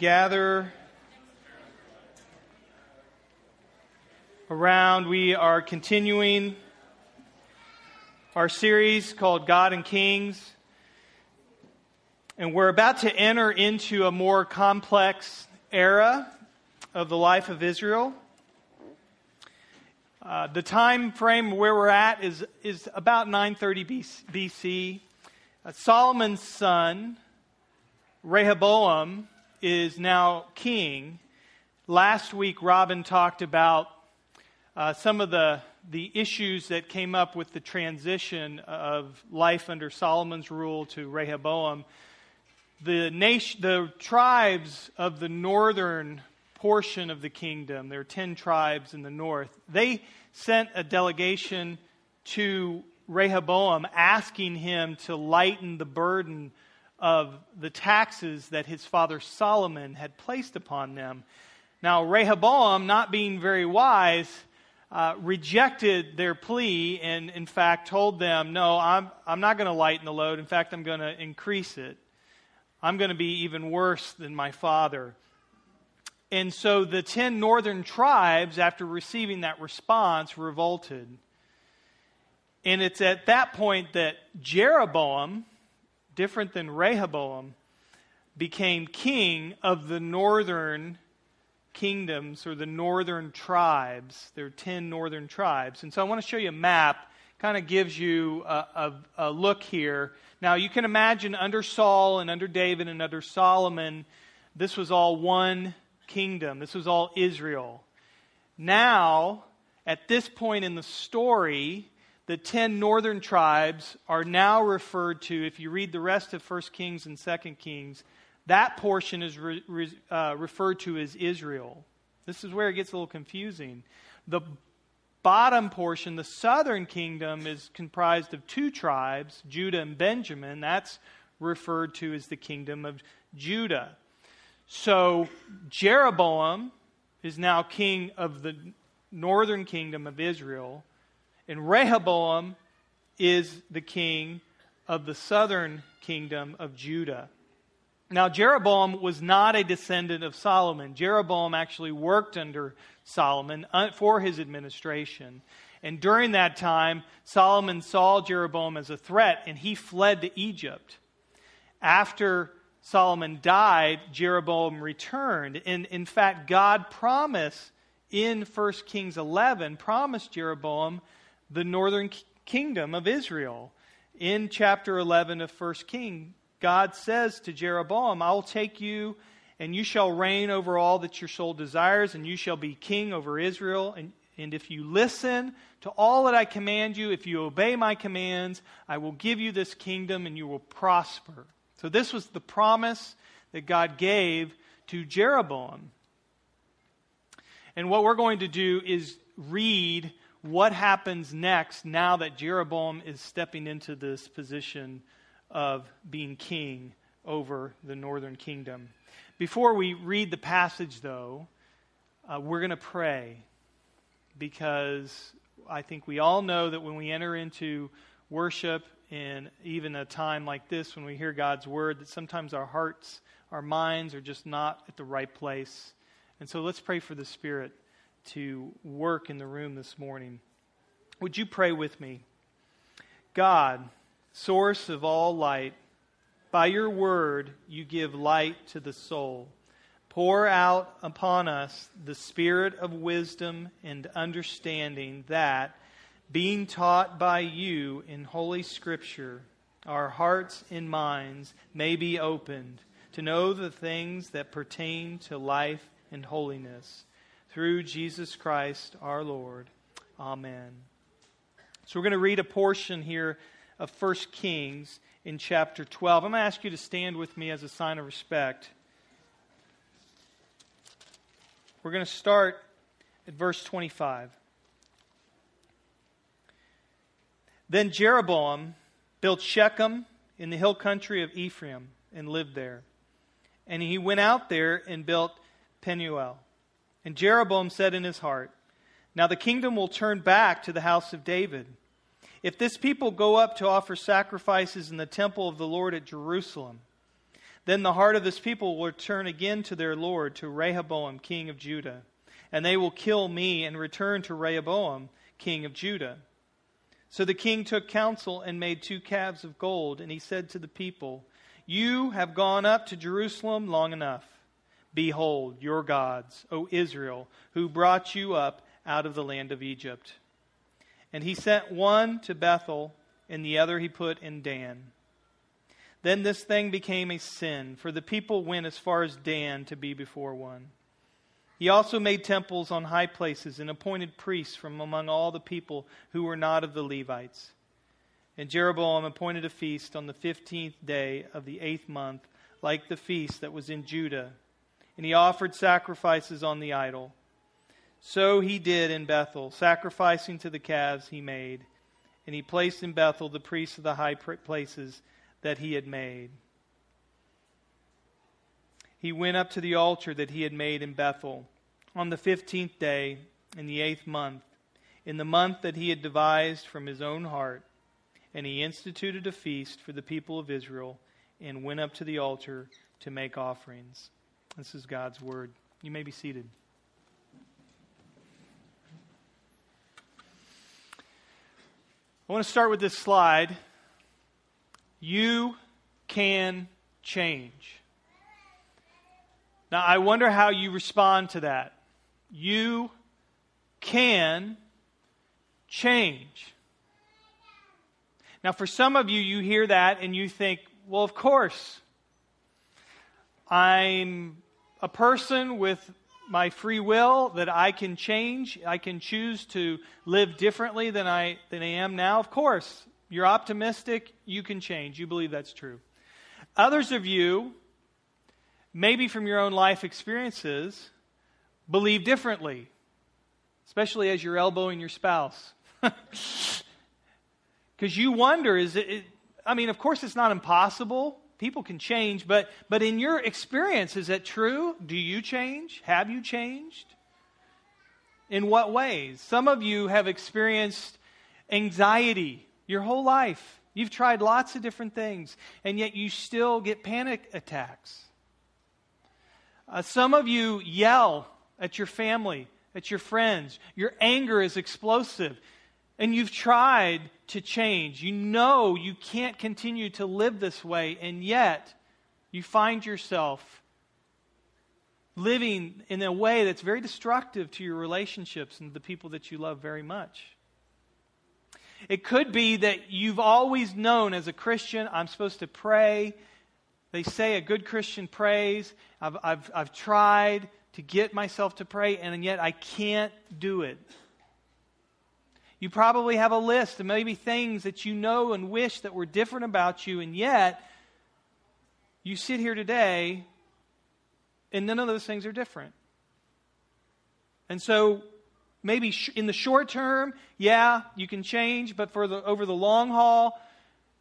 gather around, we are continuing our series called God and Kings. And we're about to enter into a more complex era of the life of Israel. Uh, the time frame where we're at is, is about 930 BC. Uh, Solomon's son, Rehoboam, is now king. Last week, Robin talked about uh, some of the, the issues that came up with the transition of life under Solomon's rule to Rehoboam. The, nation, the tribes of the northern portion of the kingdom, there are 10 tribes in the north, they sent a delegation to Rehoboam asking him to lighten the burden of the taxes that his father Solomon had placed upon them. Now, Rehoboam, not being very wise, uh, rejected their plea and, in fact, told them, No, I'm, I'm not going to lighten the load. In fact, I'm going to increase it. I'm going to be even worse than my father. And so the ten northern tribes, after receiving that response, revolted. And it's at that point that Jeroboam, different than Rehoboam, became king of the northern kingdoms or the northern tribes. There are 10 northern tribes. And so I want to show you a map, kind of gives you a, a, a, look here. Now, you can imagine under Saul and under David and under Solomon, this was all one kingdom, this was all Israel. Now, at this point in the story, the 10 northern tribes are now referred to, if you read the rest of 1 Kings and 2 Kings, that portion is re, re, uh, referred to as Israel. This is where it gets a little confusing. The bottom portion, the southern kingdom, is comprised of two tribes, Judah and Benjamin. That's referred to as the kingdom of Judah. So Jeroboam is now king of the northern kingdom of Israel. And Rehoboam is the king of the southern kingdom of Judah. Now, Jeroboam was not a descendant of Solomon. Jeroboam actually worked under Solomon uh, for his administration. And during that time, Solomon saw Jeroboam as a threat and he fled to Egypt. After Solomon died, Jeroboam returned. And in fact, God promised in 1 Kings 11, promised Jeroboam the northern kingdom of Israel. In chapter 11 of 1 King, God says to Jeroboam, I will take you and you shall reign over all that your soul desires, and you shall be king over Israel. And, and if you listen to all that I command you, if you obey my commands, I will give you this kingdom and you will prosper. So, this was the promise that God gave to Jeroboam. And what we're going to do is read what happens next now that Jeroboam is stepping into this position of being king over the northern kingdom. Before we read the passage, though, uh, we're going to pray because I think we all know that when we enter into worship in even a time like this, when we hear God's word, that sometimes our hearts, our minds are just not at the right place. And so let's pray for the Spirit to work in the room this morning. Would you pray with me? God, source of all light, by your word you give light to the soul. Pour out upon us the spirit of wisdom and understanding that, being taught by you in Holy Scripture, our hearts and minds may be opened to know the things that pertain to life and holiness through Jesus Christ our Lord. Amen. So we're going to read a portion here of 1 Kings in chapter 12. I'm going to ask you to stand with me as a sign of respect. We're going to start at verse 25. Then Jeroboam built Shechem in the hill country of Ephraim and lived there. And he went out there and built Penuel. And Jeroboam said in his heart, Now the kingdom will turn back to the house of David. If this people go up to offer sacrifices in the temple of the Lord at Jerusalem, Then the heart of this people will turn again to their Lord, to Rehoboam, king of Judah. And they will kill me and return to Rehoboam, king of Judah. So the king took counsel and made two calves of gold, and he said to the people, You have gone up to Jerusalem long enough. Behold, your gods, O Israel, who brought you up out of the land of Egypt. And he sent one to Bethel, and the other he put in Dan. Then this thing became a sin, for the people went as far as Dan to be before one. He also made temples on high places and appointed priests from among all the people who were not of the Levites. And Jeroboam appointed a feast on the fifteenth day of the eighth month, like the feast that was in Judah. And he offered sacrifices on the idol. So he did in Bethel, sacrificing to the calves he made. And he placed in Bethel the priests of the high places that he had made he went up to the altar that he had made in Bethel on the fifteenth day in the eighth month, in the month that he had devised from his own heart. And he instituted a feast for the people of Israel and went up to the altar to make offerings. This is God's word. You may be seated. I want to start with this slide. You can change. Now, I wonder how you respond to that. You can change. Now, for some of you, you hear that and you think, well, of course. I'm a person with my free will that I can change. I can choose to live differently than I, than I am now. Of course, you're optimistic. You can change. You believe that's true. Others of you maybe from your own life experiences, believe differently, especially as you're elbowing your spouse. Because you wonder, is it, it, I mean, of course, it's not impossible. People can change, but, but in your experience, is that true? Do you change? Have you changed? In what ways? Some of you have experienced anxiety your whole life. You've tried lots of different things, and yet you still get panic attacks. Uh, some of you yell at your family, at your friends. Your anger is explosive. And you've tried to change. You know you can't continue to live this way, and yet you find yourself living in a way that's very destructive to your relationships and the people that you love very much. It could be that you've always known as a Christian, I'm supposed to pray they say a good Christian prays. I've, I've, I've tried to get myself to pray, and yet I can't do it. You probably have a list of maybe things that you know and wish that were different about you, and yet you sit here today and none of those things are different. And so maybe in the short term, yeah, you can change, but for the, over the long haul,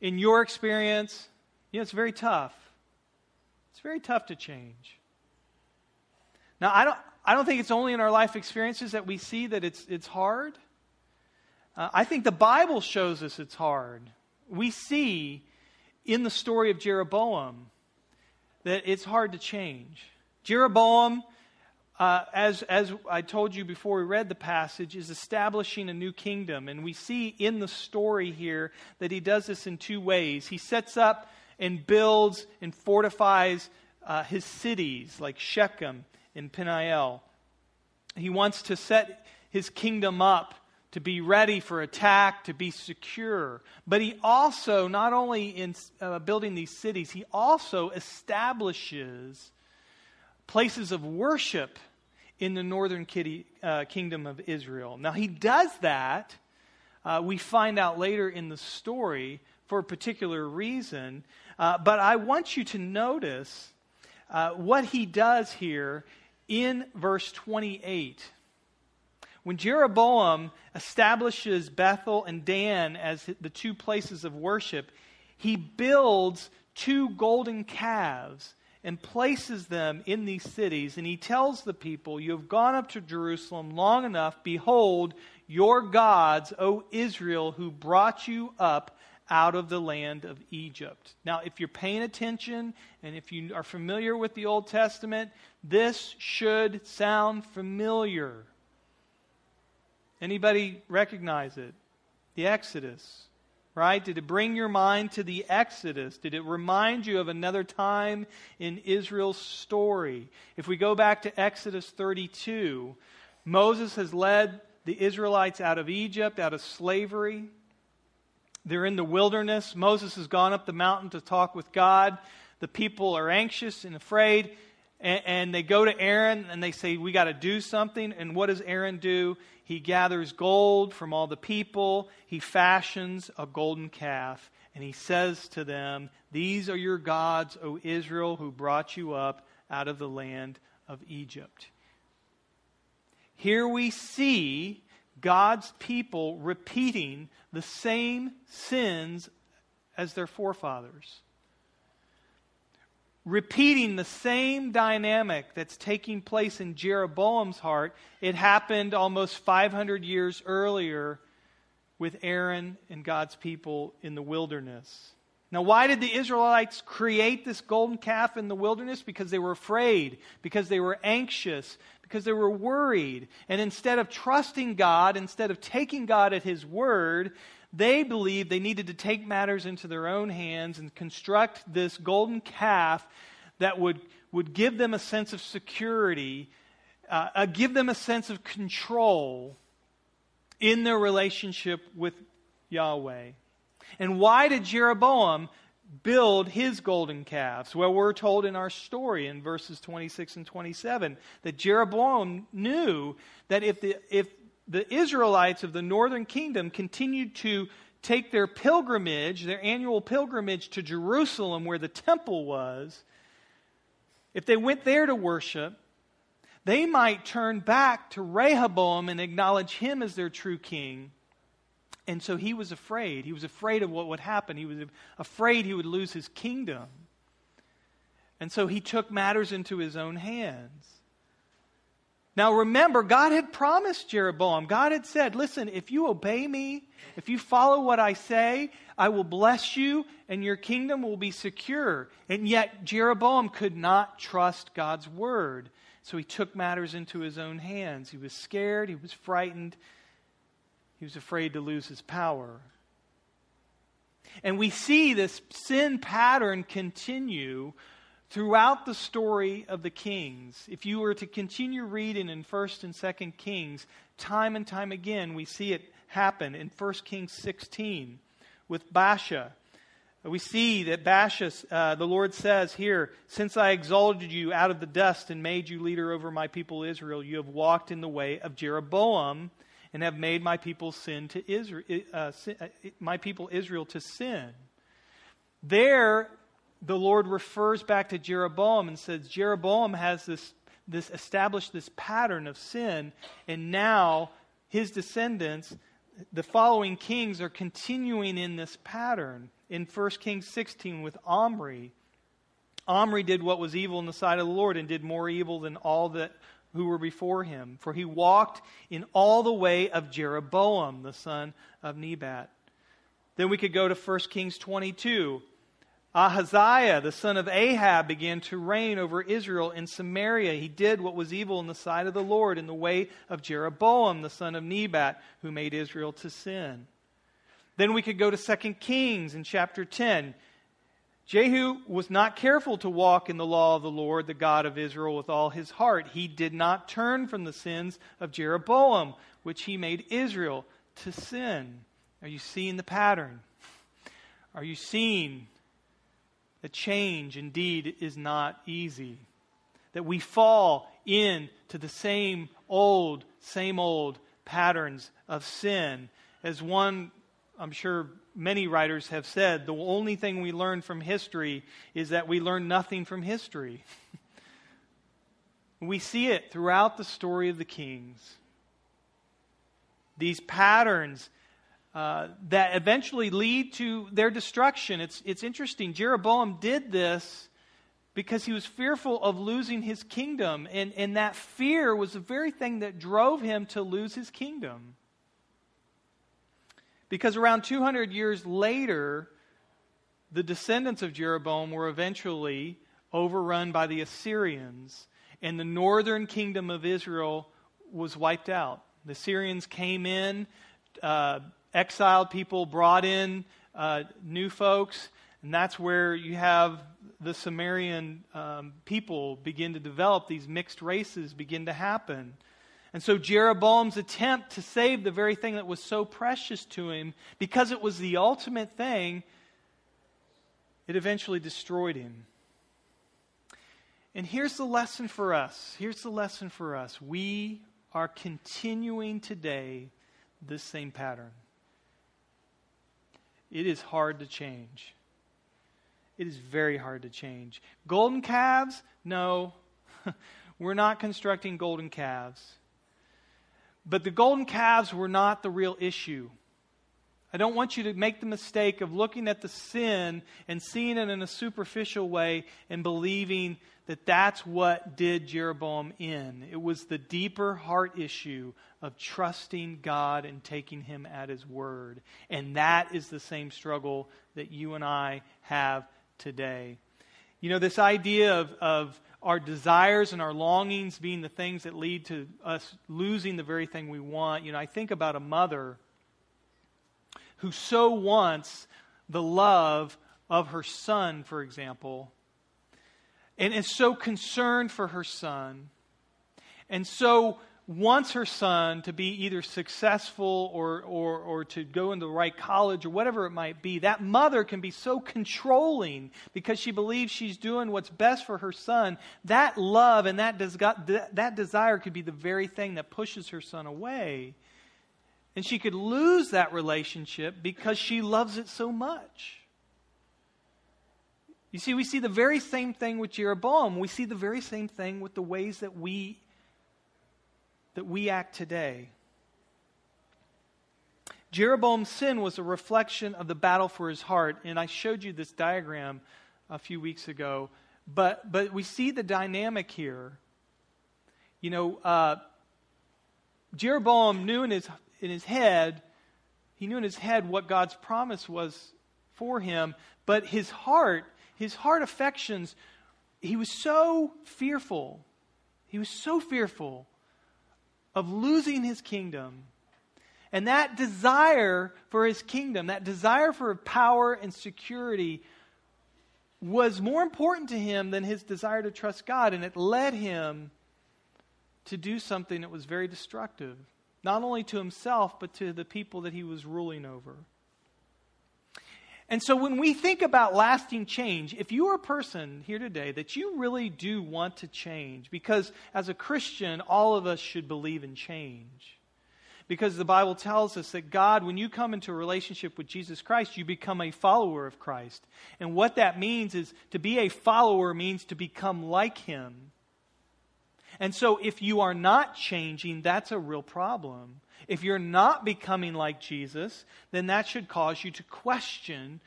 in your experience, you know, it's very tough. It's very tough to change. Now, I don't, I don't think it's only in our life experiences that we see that it's, it's hard. Uh, I think the Bible shows us it's hard. We see in the story of Jeroboam that it's hard to change. Jeroboam, uh, as, as I told you before we read the passage, is establishing a new kingdom. And we see in the story here that he does this in two ways. He sets up and builds and fortifies uh, his cities like Shechem and Peniel. He wants to set his kingdom up to be ready for attack, to be secure. But he also, not only in uh, building these cities, he also establishes places of worship in the northern kitty, uh, kingdom of Israel. Now, he does that, uh, we find out later in the story, for a particular reason. Uh, but I want you to notice uh, what he does here in verse 28. When Jeroboam establishes Bethel and Dan as the two places of worship, he builds two golden calves and places them in these cities. And he tells the people, You have gone up to Jerusalem long enough. Behold, your gods, O Israel, who brought you up out of the land of Egypt. Now, if you're paying attention and if you are familiar with the Old Testament, this should sound familiar. Anybody recognize it? The Exodus, right? Did it bring your mind to the Exodus? Did it remind you of another time in Israel's story? If we go back to Exodus 32, Moses has led the Israelites out of Egypt, out of slavery. They're in the wilderness. Moses has gone up the mountain to talk with God. The people are anxious and afraid. And, they go to Aaron and they say, We got to do something. And what does Aaron do? He gathers gold from all the people. He fashions a golden calf. And he says to them, These are your gods, O Israel, who brought you up out of the land of Egypt. Here we see God's people repeating the same sins as their forefathers. Repeating the same dynamic that's taking place in Jeroboam's heart. It happened almost 500 years earlier with Aaron and God's people in the wilderness. Now, why did the Israelites create this golden calf in the wilderness? Because they were afraid, because they were anxious, because they were worried. And instead of trusting God, instead of taking God at His word, they believed they needed to take matters into their own hands and construct this golden calf that would, would give them a sense of security, uh, uh, give them a sense of control in their relationship with Yahweh. And why did Jeroboam build his golden calves? Well, we're told in our story in verses 26 and 27 that Jeroboam knew that if the, if the Israelites of the northern kingdom continued to take their pilgrimage, their annual pilgrimage to Jerusalem where the temple was, if they went there to worship, they might turn back to Rehoboam and acknowledge him as their true king and so he was afraid. He was afraid of what would happen. He was afraid he would lose his kingdom. And so he took matters into his own hands. Now remember, God had promised Jeroboam, God had said, Listen, if you obey me, if you follow what I say, I will bless you and your kingdom will be secure. And yet Jeroboam could not trust God's word. So he took matters into his own hands. He was scared, he was frightened, he was afraid to lose his power. And we see this sin pattern continue throughout the story of the kings. If you were to continue reading in 1st and 2nd Kings, time and time again we see it happen in 1 Kings 16 with Baasha. We see that Baasha, uh, the Lord says here, Since I exalted you out of the dust and made you leader over my people Israel, you have walked in the way of Jeroboam and have made my people sin to Israel, uh, uh, my people Israel to sin. There, the Lord refers back to Jeroboam and says, Jeroboam has this, this established this pattern of sin, and now his descendants, the following kings, are continuing in this pattern. In 1 Kings 16 with Omri, Omri did what was evil in the sight of the Lord and did more evil than all that who were before him, for he walked in all the way of Jeroboam, the son of Nebat. Then we could go to 1 Kings 22. Ahaziah, the son of Ahab, began to reign over Israel in Samaria. He did what was evil in the sight of the Lord in the way of Jeroboam, the son of Nebat, who made Israel to sin. Then we could go to 2 Kings in chapter 10. Jehu was not careful to walk in the law of the Lord, the God of Israel, with all his heart. He did not turn from the sins of Jeroboam, which he made Israel to sin. Are you seeing the pattern? Are you seeing that change indeed is not easy? That we fall into the same old, same old patterns of sin. As one, I'm sure, many writers have said the only thing we learn from history is that we learn nothing from history. we see it throughout the story of the kings. These patterns uh, that eventually lead to their destruction. It's, it's interesting. Jeroboam did this because he was fearful of losing his kingdom. And, and that fear was the very thing that drove him to lose his kingdom. Because around 200 years later, the descendants of Jeroboam were eventually overrun by the Assyrians, and the northern kingdom of Israel was wiped out. The Assyrians came in, uh, exiled people, brought in uh, new folks, and that's where you have the Sumerian um, people begin to develop, these mixed races begin to happen. And so Jeroboam's attempt to save the very thing that was so precious to him, because it was the ultimate thing, it eventually destroyed him. And here's the lesson for us. Here's the lesson for us. We are continuing today this same pattern. It is hard to change. It is very hard to change. Golden calves? No. We're not constructing golden calves. But the golden calves were not the real issue. I don't want you to make the mistake of looking at the sin and seeing it in a superficial way and believing that that's what did Jeroboam in. It was the deeper heart issue of trusting God and taking Him at His word. And that is the same struggle that you and I have today. You know, this idea of, of our desires and our longings being the things that lead to us losing the very thing we want. You know, I think about a mother who so wants the love of her son, for example, and is so concerned for her son, and so wants her son to be either successful or, or, or to go into the right college or whatever it might be, that mother can be so controlling because she believes she's doing what's best for her son. That love and that, des- that desire could be the very thing that pushes her son away. And she could lose that relationship because she loves it so much. You see, we see the very same thing with Jeroboam. We see the very same thing with the ways that we that we act today. Jeroboam's sin was a reflection of the battle for his heart, and I showed you this diagram a few weeks ago. But but we see the dynamic here. You know, uh, Jeroboam knew in his in his head, he knew in his head what God's promise was for him, but his heart his heart affections, he was so fearful. He was so fearful of losing his kingdom. And that desire for his kingdom, that desire for power and security, was more important to him than his desire to trust God. And it led him to do something that was very destructive, not only to himself, but to the people that he was ruling over. And so when we think about lasting change, if you are a person here today that you really do want to change, because as a Christian, all of us should believe in change. Because the Bible tells us that God, when you come into a relationship with Jesus Christ, you become a follower of Christ. And what that means is to be a follower means to become like Him. And so if you are not changing, that's a real problem. If you're not becoming like Jesus, then that should cause you to question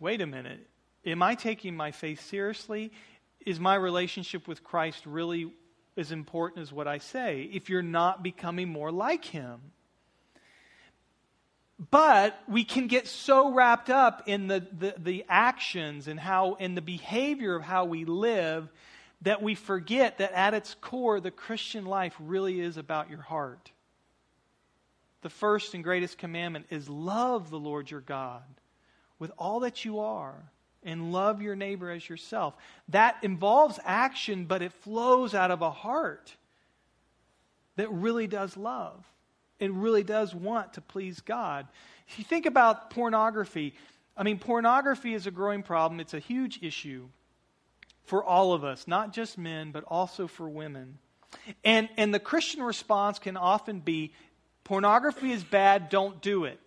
wait a minute, am I taking my faith seriously? Is my relationship with Christ really as important as what I say? If you're not becoming more like Him. But we can get so wrapped up in the, the, the actions and how in the behavior of how we live that we forget that at its core, the Christian life really is about your heart the first and greatest commandment is love the Lord your God with all that you are and love your neighbor as yourself. That involves action, but it flows out of a heart that really does love and really does want to please God. If you think about pornography, I mean, pornography is a growing problem, it's a huge issue for all of us, not just men, but also for women. And, and the Christian response can often be Pornography is bad, don't do it.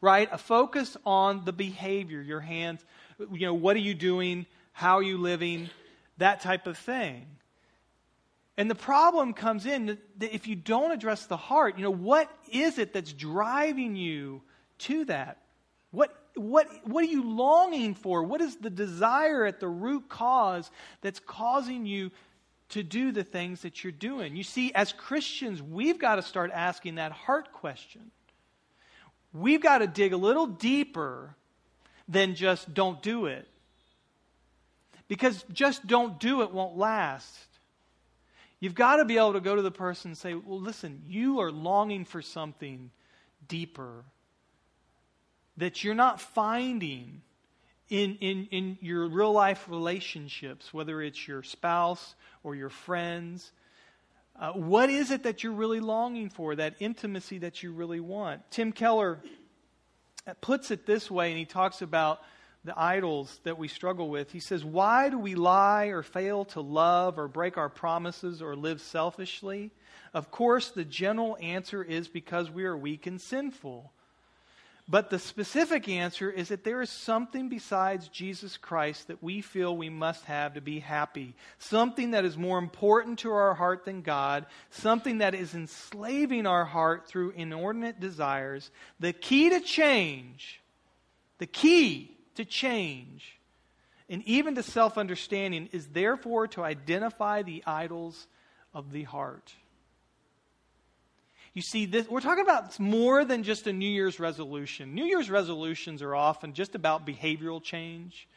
Right? A focus on the behavior, your hands, you know, what are you doing? How are you living? That type of thing. And the problem comes in that if you don't address the heart, you know, what is it that's driving you to that? What, what, what are you longing for? What is the desire at the root cause that's causing you to do the things that you're doing. You see, as Christians, we've got to start asking that heart question. we've got to dig a little deeper than just don't do it. Because just don't do it won't last. You've got to be able to go to the person and say, well, listen, you are longing for something deeper that you're not finding in, in, in your real life relationships, whether it's your spouse or your friends. Uh, what is it that you're really longing for, that intimacy that you really want? Tim Keller puts it this way, and he talks about the idols that we struggle with. He says, Why do we lie or fail to love or break our promises or live selfishly? Of course, the general answer is because we are weak and sinful. But the specific answer is that there is something besides Jesus Christ that we feel we must have to be happy. Something that is more important to our heart than God. Something that is enslaving our heart through inordinate desires. The key to change, the key to change, and even to self understanding is therefore to identify the idols of the heart. You see, this, we're talking about more than just a New Year's resolution. New Year's resolutions are often just about behavioral change.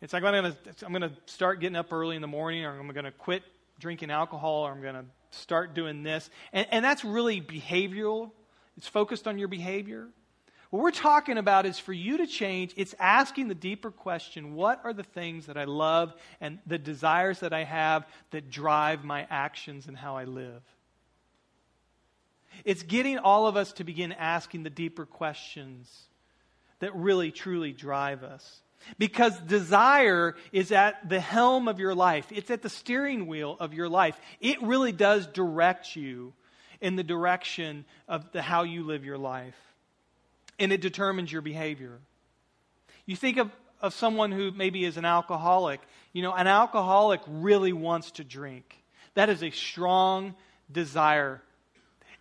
It's like I'm going to start getting up early in the morning, or I'm going to quit drinking alcohol, or I'm going to start doing this. And, and that's really behavioral. It's focused on your behavior. What we're talking about is for you to change, it's asking the deeper question what are the things that I love and the desires that I have that drive my actions and how I live? It's getting all of us to begin asking the deeper questions that really, truly drive us. Because desire is at the helm of your life, it's at the steering wheel of your life. It really does direct you in the direction of the, how you live your life, and it determines your behavior. You think of, of someone who maybe is an alcoholic. You know, an alcoholic really wants to drink. That is a strong desire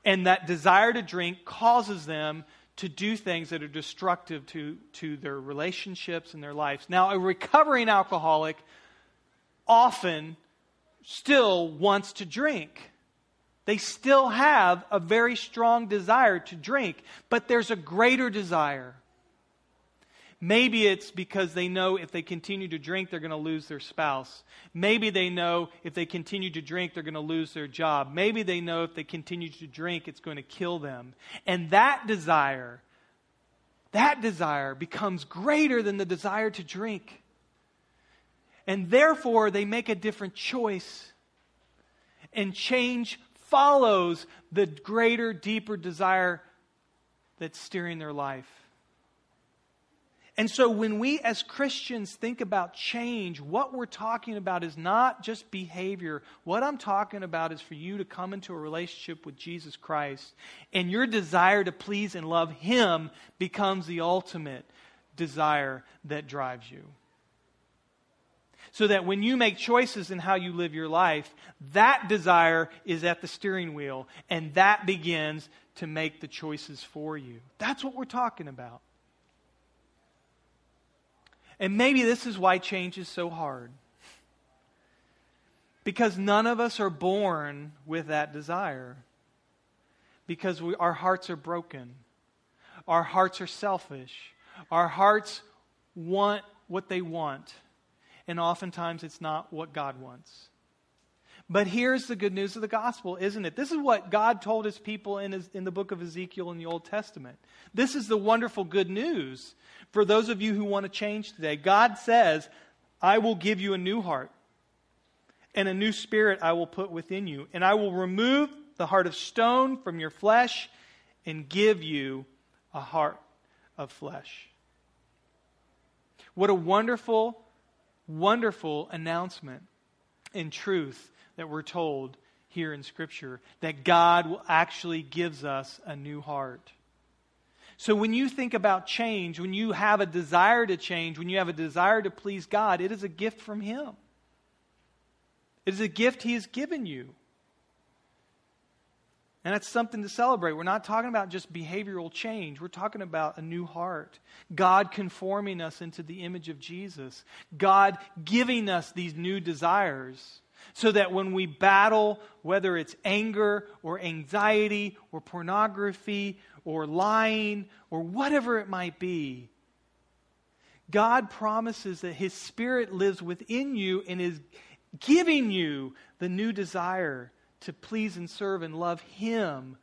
and that desire to drink causes them to do things that are destructive to, to their relationships and their lives. Now, a recovering alcoholic often still wants to drink. They still have a very strong desire to drink, but there's a greater desire. Maybe it's because they know if they continue to drink, they're going to lose their spouse. Maybe they know if they continue to drink, they're going to lose their job. Maybe they know if they continue to drink, it's going to kill them. And that desire, that desire becomes greater than the desire to drink. And therefore, they make a different choice. And change follows the greater, deeper desire that's steering their life. And so when we as Christians think about change, what we're talking about is not just behavior. What I'm talking about is for you to come into a relationship with Jesus Christ, and your desire to please and love Him becomes the ultimate desire that drives you. So that when you make choices in how you live your life, that desire is at the steering wheel, and that begins to make the choices for you. That's what we're talking about. And maybe this is why change is so hard. Because none of us are born with that desire. Because we, our hearts are broken. Our hearts are selfish. Our hearts want what they want. And oftentimes it's not what God wants. But here's the good news of the gospel, isn't it? This is what God told his people in, his, in the book of Ezekiel in the Old Testament. This is the wonderful good news for those of you who want to change today. God says, I will give you a new heart, and a new spirit I will put within you, and I will remove the heart of stone from your flesh and give you a heart of flesh. What a wonderful, wonderful announcement in truth that we're told here in Scripture that God actually gives us a new heart. So when you think about change, when you have a desire to change, when you have a desire to please God, it is a gift from Him. It is a gift He has given you. And that's something to celebrate. We're not talking about just behavioral change. We're talking about a new heart. God conforming us into the image of Jesus. God giving us these new desires So that when we battle, whether it's anger or anxiety or pornography or lying or whatever it might be, God promises that His Spirit lives within you and is giving you the new desire to please and serve and love Him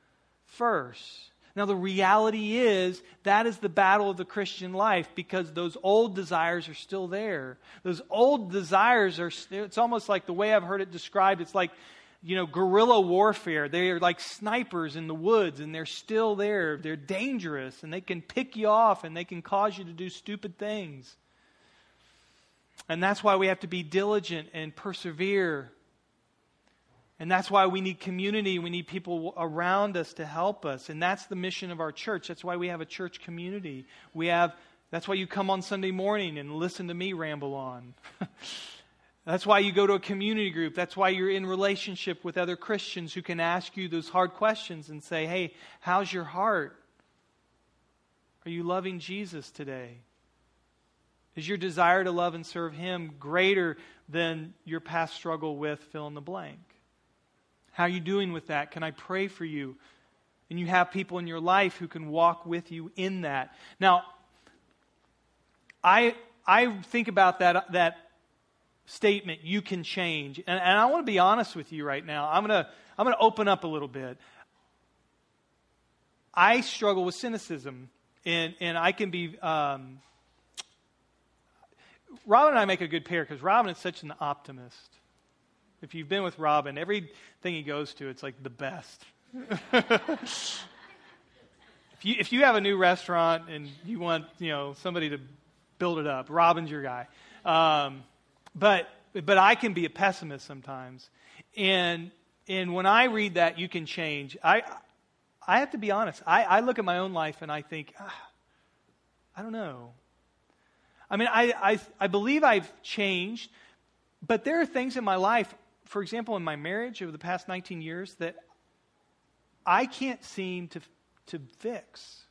first. Now, the reality is that is the battle of the Christian life because those old desires are still there. Those old desires are, it's almost like the way I've heard it described, it's like, you know, guerrilla warfare. They are like snipers in the woods and they're still there. They're dangerous and they can pick you off and they can cause you to do stupid things. And that's why we have to be diligent and persevere and that's why we need community. We need people around us to help us. And that's the mission of our church. That's why we have a church community. We have that's why you come on Sunday morning and listen to me ramble on. that's why you go to a community group. That's why you're in relationship with other Christians who can ask you those hard questions and say, "Hey, how's your heart? Are you loving Jesus today?" Is your desire to love and serve him greater than your past struggle with fill in the blank? How are you doing with that? Can I pray for you? And you have people in your life who can walk with you in that. Now, I, I think about that, that statement, you can change. And, and I want to be honest with you right now. I'm going to I'm going to open up a little bit. I struggle with cynicism, and, and I can be. Um, Robin and I make a good pair because Robin is such an optimist. If you've been with Robin, everything he goes to, it's like the best. if, you, if you have a new restaurant and you want you know somebody to build it up, Robin's your guy. Um, but but I can be a pessimist sometimes, and and when I read that you can change, I I have to be honest. I, I look at my own life and I think, ah, I don't know. I mean, I, I I believe I've changed, but there are things in my life for example, in my marriage over the past 19 years, that I can't seem to, to fix.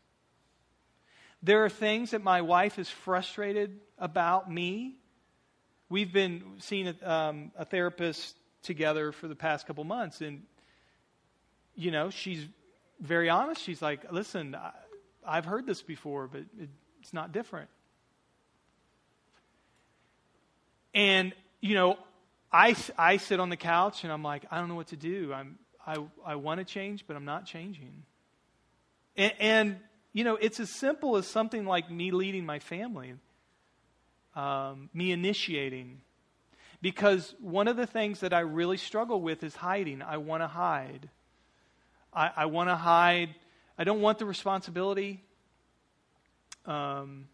There are things that my wife is frustrated about me. We've been seeing a, um, a therapist together for the past couple months, and, you know, she's very honest. She's like, listen, I, I've heard this before, but it, it's not different. And, you know, I, I sit on the couch and I'm like, I don't know what to do. I'm, I, I want to change, but I'm not changing. And, and, you know, it's as simple as something like me leading my family, um, me initiating. Because one of the things that I really struggle with is hiding. I want to hide. I, I want to hide. I don't want the responsibility. Um,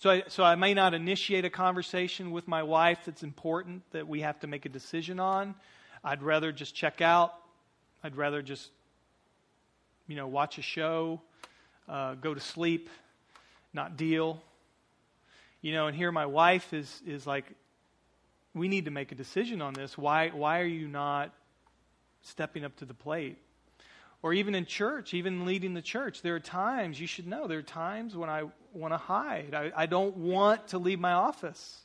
so I, so I may not initiate a conversation with my wife that's important that we have to make a decision on. I'd rather just check out. I'd rather just, you know, watch a show, uh, go to sleep, not deal. You know, and here my wife is, is like, we need to make a decision on this. Why, why are you not stepping up to the plate? Or even in church, even leading the church, there are times, you should know, there are times when I want to hide. I, I don't want to leave my office.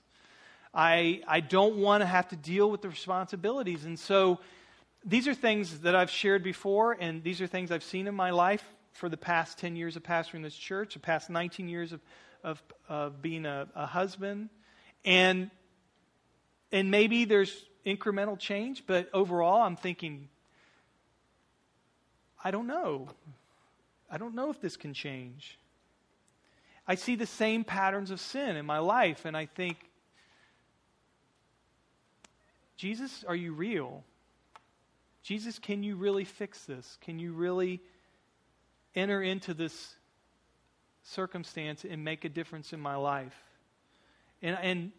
I, I don't want to have to deal with the responsibilities. And so these are things that I've shared before, and these are things I've seen in my life for the past 10 years of pastoring this church, the past 19 years of, of, of being a, a husband. And, and maybe there's incremental change, but overall, I'm thinking, I don't know. I don't know if this can change. I see the same patterns of sin in my life, and I think, Jesus, are you real? Jesus, can you really fix this? Can you really enter into this circumstance and make a difference in my life? And, and,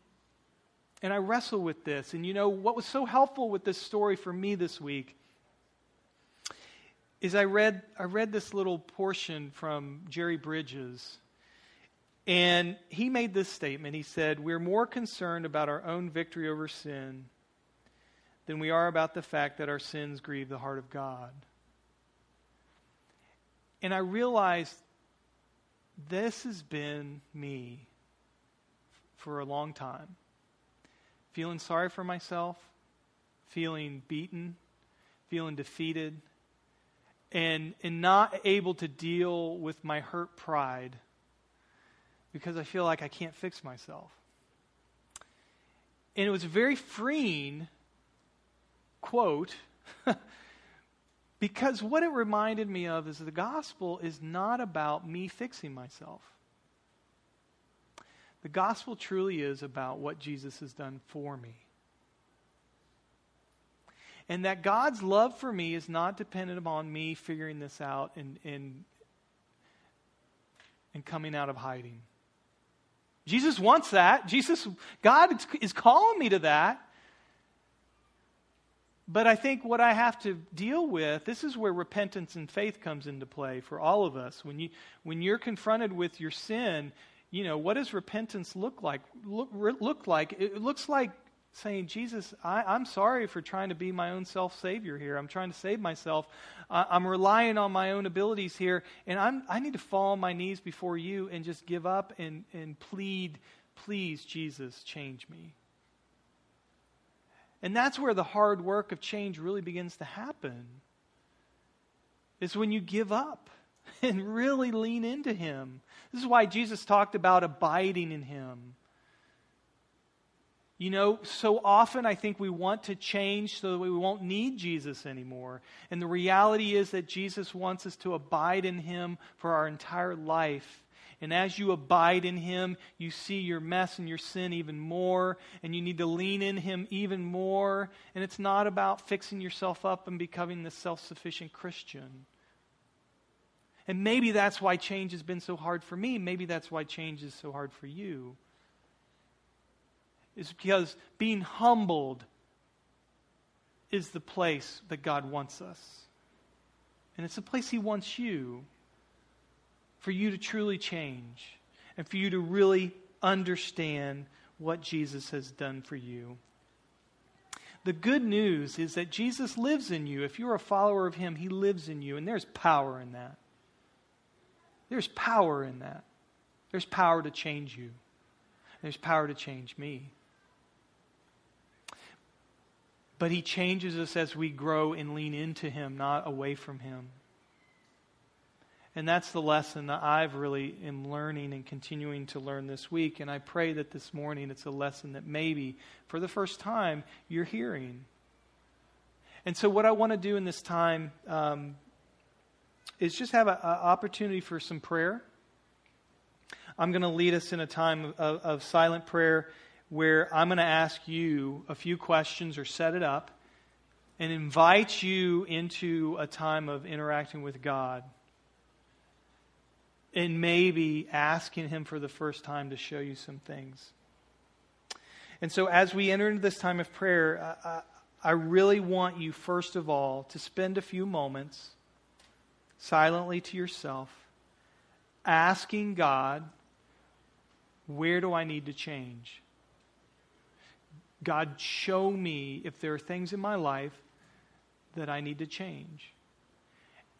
and I wrestle with this. And you know, what was so helpful with this story for me this week is I read, I read this little portion from Jerry Bridges. And he made this statement. He said, We're more concerned about our own victory over sin than we are about the fact that our sins grieve the heart of God. And I realized this has been me for a long time. Feeling sorry for myself, feeling beaten, feeling defeated, and, and not able to deal with my hurt pride because I feel like I can't fix myself. And it was a very freeing quote because what it reminded me of is the gospel is not about me fixing myself. The gospel truly is about what Jesus has done for me. And that God's love for me is not dependent upon me figuring this out and, and, and coming out of hiding. Jesus wants that. Jesus, God is calling me to that. But I think what I have to deal with, this is where repentance and faith comes into play for all of us. When, you, when you're confronted with your sin, you know, what does repentance look like? Look, look like? It looks like saying, Jesus, I, am sorry for trying to be my own self savior here. I'm trying to save myself. I, I'm relying on my own abilities here, and I'm, I need to fall on my knees before you and just give up and, and plead, please, Jesus, change me. And that's where the hard work of change really begins to happen. Is when you give up and really lean into Him. This is why Jesus talked about abiding in Him. You know, so often I think we want to change so that we won't need Jesus anymore. And the reality is that Jesus wants us to abide in Him for our entire life. And as you abide in Him, you see your mess and your sin even more, and you need to lean in Him even more. And it's not about fixing yourself up and becoming the self sufficient Christian. And maybe that's why change has been so hard for me. Maybe that's why change is so hard for you is because being humbled is the place that God wants us. And it's the place He wants you for you to truly change and for you to really understand what Jesus has done for you. The good news is that Jesus lives in you. If you're a follower of Him, He lives in you, and there's power in that. There's power in that. There's power to change you. There's power to change me. But He changes us as we grow and lean into Him, not away from Him. And that's the lesson that I've really am learning and continuing to learn this week. And I pray that this morning it's a lesson that maybe for the first time you're hearing. And so, what I want to do in this time um, is just have an opportunity for some prayer. I'm going to lead us in a time of, of silent prayer where I'm going to ask you a few questions or set it up and invite you into a time of interacting with God and maybe asking Him for the first time to show you some things. And so, as we enter into this time of prayer, I, I really want you, first of all, to spend a few moments silently to yourself asking God, where do I need to change? God, show me if there are things in my life that I need to change.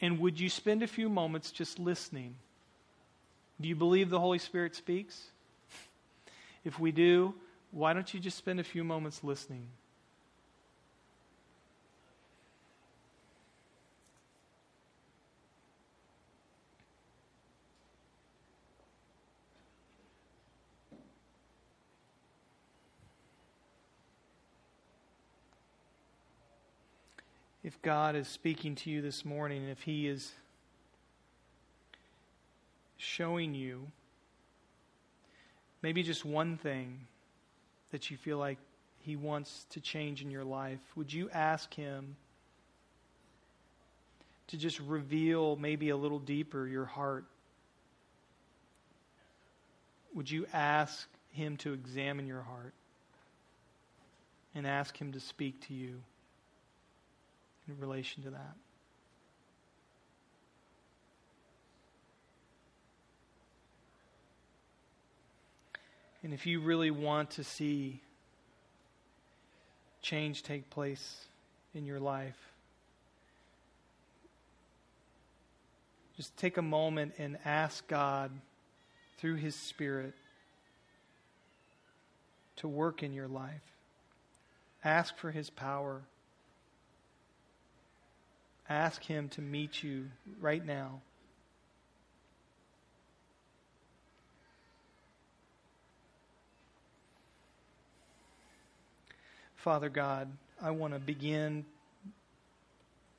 And would you spend a few moments just listening? Do you believe the Holy Spirit speaks? If we do, why don't you just spend a few moments listening? If God is speaking to you this morning, if He is showing you maybe just one thing that you feel like He wants to change in your life, would you ask Him to just reveal maybe a little deeper your heart? Would you ask Him to examine your heart and ask Him to speak to you? In relation to that. And if you really want to see change take place in your life, just take a moment and ask God through His Spirit to work in your life. Ask for His power Ask Him to meet you right now. Father God, I want to begin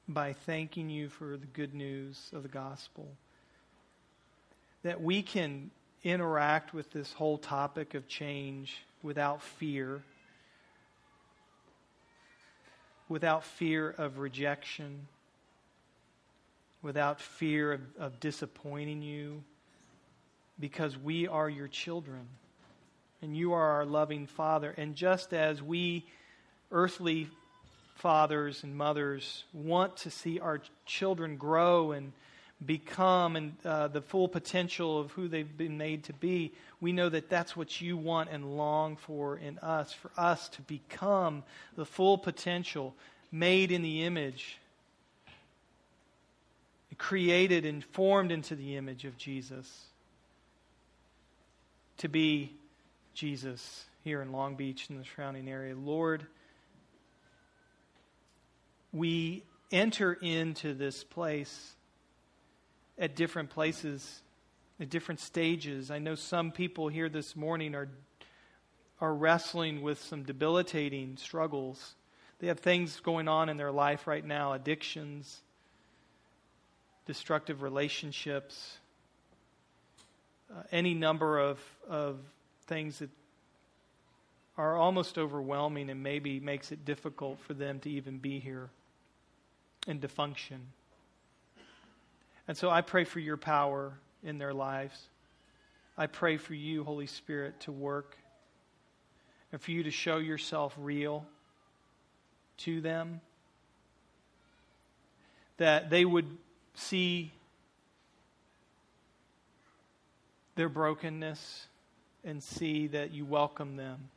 by thanking you for the good news of the gospel. That we can interact with this whole topic of change without fear, without fear of rejection, without fear of, of disappointing you, because we are your children and you are our loving Father. And just as we earthly fathers and mothers want to see our children grow and become and uh, the full potential of who they've been made to be, we know that that's what you want and long for in us, for us to become the full potential, made in the image, created and formed into the image of Jesus. To be Jesus here in Long Beach and the surrounding area. Lord, we enter into this place at different places, at different stages. I know some people here this morning are, are wrestling with some debilitating struggles. They have things going on in their life right now addictions, destructive relationships, uh, any number of, of things that are almost overwhelming and maybe makes it difficult for them to even be here and to function. And so I pray for your power in their lives. I pray for you, Holy Spirit, to work and for you to show yourself real to them. That they would see their brokenness and see that you welcome them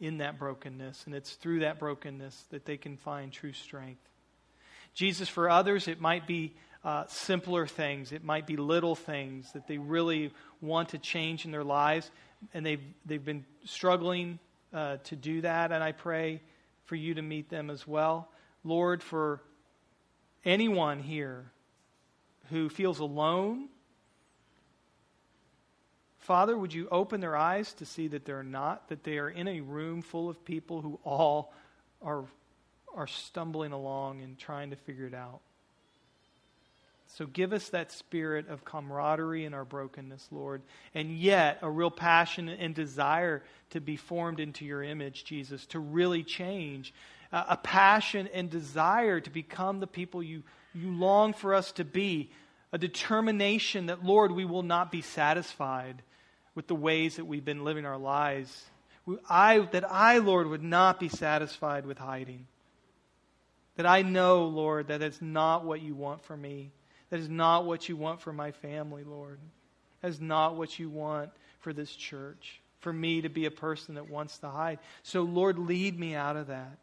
in that brokenness. And it's through that brokenness that they can find true strength. Jesus, for others, it might be uh, simpler things, it might be little things that they really want to change in their lives, and they've, they've been struggling uh, to do that. And I pray for you to meet them as well. Lord, for anyone here who feels alone, Father, would you open their eyes to see that they're not, that they are in a room full of people who all are are stumbling along and trying to figure it out. So give us that spirit of camaraderie in our brokenness, Lord, and yet a real passion and desire to be formed into your image, Jesus, to really change. Uh, a passion and desire to become the people you, you long for us to be. A determination that, Lord, we will not be satisfied with the ways that we've been living our lives. I, that I, Lord, would not be satisfied with hiding. That I know, Lord, that it's not what you want for me. That is not what you want for my family, Lord. That is not what you want for this church, for me to be a person that wants to hide. So, Lord, lead me out of that.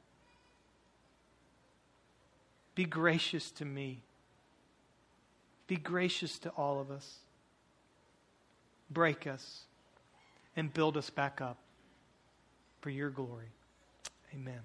Be gracious to me. Be gracious to all of us. Break us and build us back up for your glory. Amen.